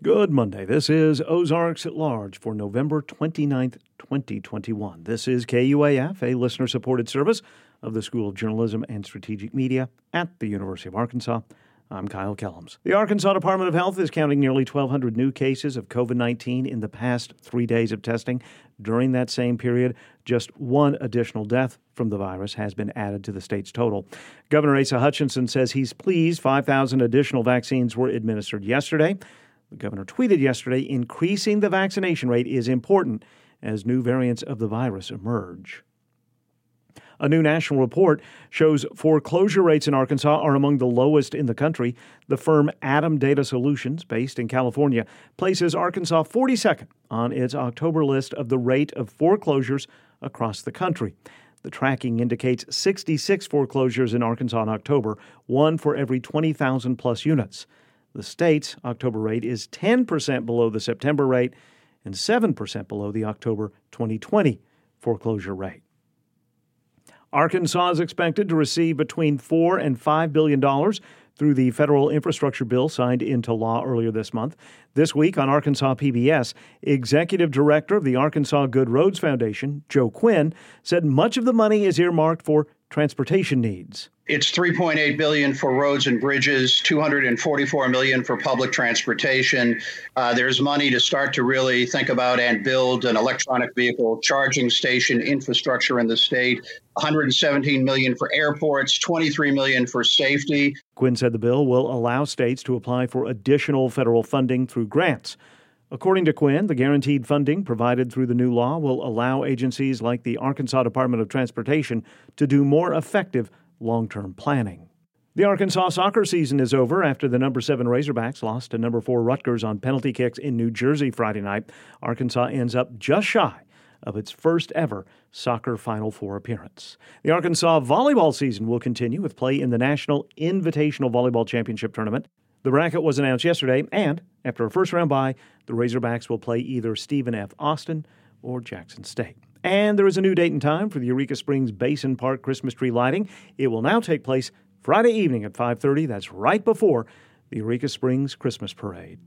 Good Monday. This is Ozarks at Large for November 29th, 2021. This is KUAF, a listener supported service of the School of Journalism and Strategic Media at the University of Arkansas. I'm Kyle Kellums. The Arkansas Department of Health is counting nearly 1,200 new cases of COVID 19 in the past three days of testing. During that same period, just one additional death from the virus has been added to the state's total. Governor Asa Hutchinson says he's pleased 5,000 additional vaccines were administered yesterday. The governor tweeted yesterday increasing the vaccination rate is important as new variants of the virus emerge. A new national report shows foreclosure rates in Arkansas are among the lowest in the country. The firm ATTOM Data Solutions, based in California, places Arkansas 42nd on its October list of the rate of foreclosures across the country. The tracking indicates 66 foreclosures in Arkansas in October, one for every 20,000 plus units. The state's October rate is 10% below the September rate and 7% below the October 2020 foreclosure rate. Arkansas is expected to receive between 4 and 5 billion dollars through the federal infrastructure bill signed into law earlier this month. This week on Arkansas PBS, Executive Director of the Arkansas Good Roads Foundation, Joe Quinn, said much of the money is earmarked for transportation needs. It's 3.8 billion for roads and bridges, 244 million for public transportation. Uh, there's money to start to really think about and build an electronic vehicle charging station infrastructure in the state. 117 million for airports, 23 million for safety. Quinn said the bill will allow states to apply for additional federal funding through grants. According to Quinn, the guaranteed funding provided through the new law will allow agencies like the Arkansas Department of Transportation to do more effective long term planning. The Arkansas soccer season is over after the number 7 Razorbacks lost to number 4 Rutgers on penalty kicks in New Jersey Friday night. Arkansas ends up just shy of its first ever soccer Final Four appearance. The Arkansas volleyball season will continue with play in the National Invitational Volleyball Championship Tournament. The bracket was announced yesterday, and after a first round bye, the Razorbacks will play either Stephen F. Austin or Jackson State. And there is a new date and time for the Eureka Springs Basin Park Christmas tree lighting. It will now take place Friday evening at 5:30. That's right before the Eureka Springs Christmas Parade.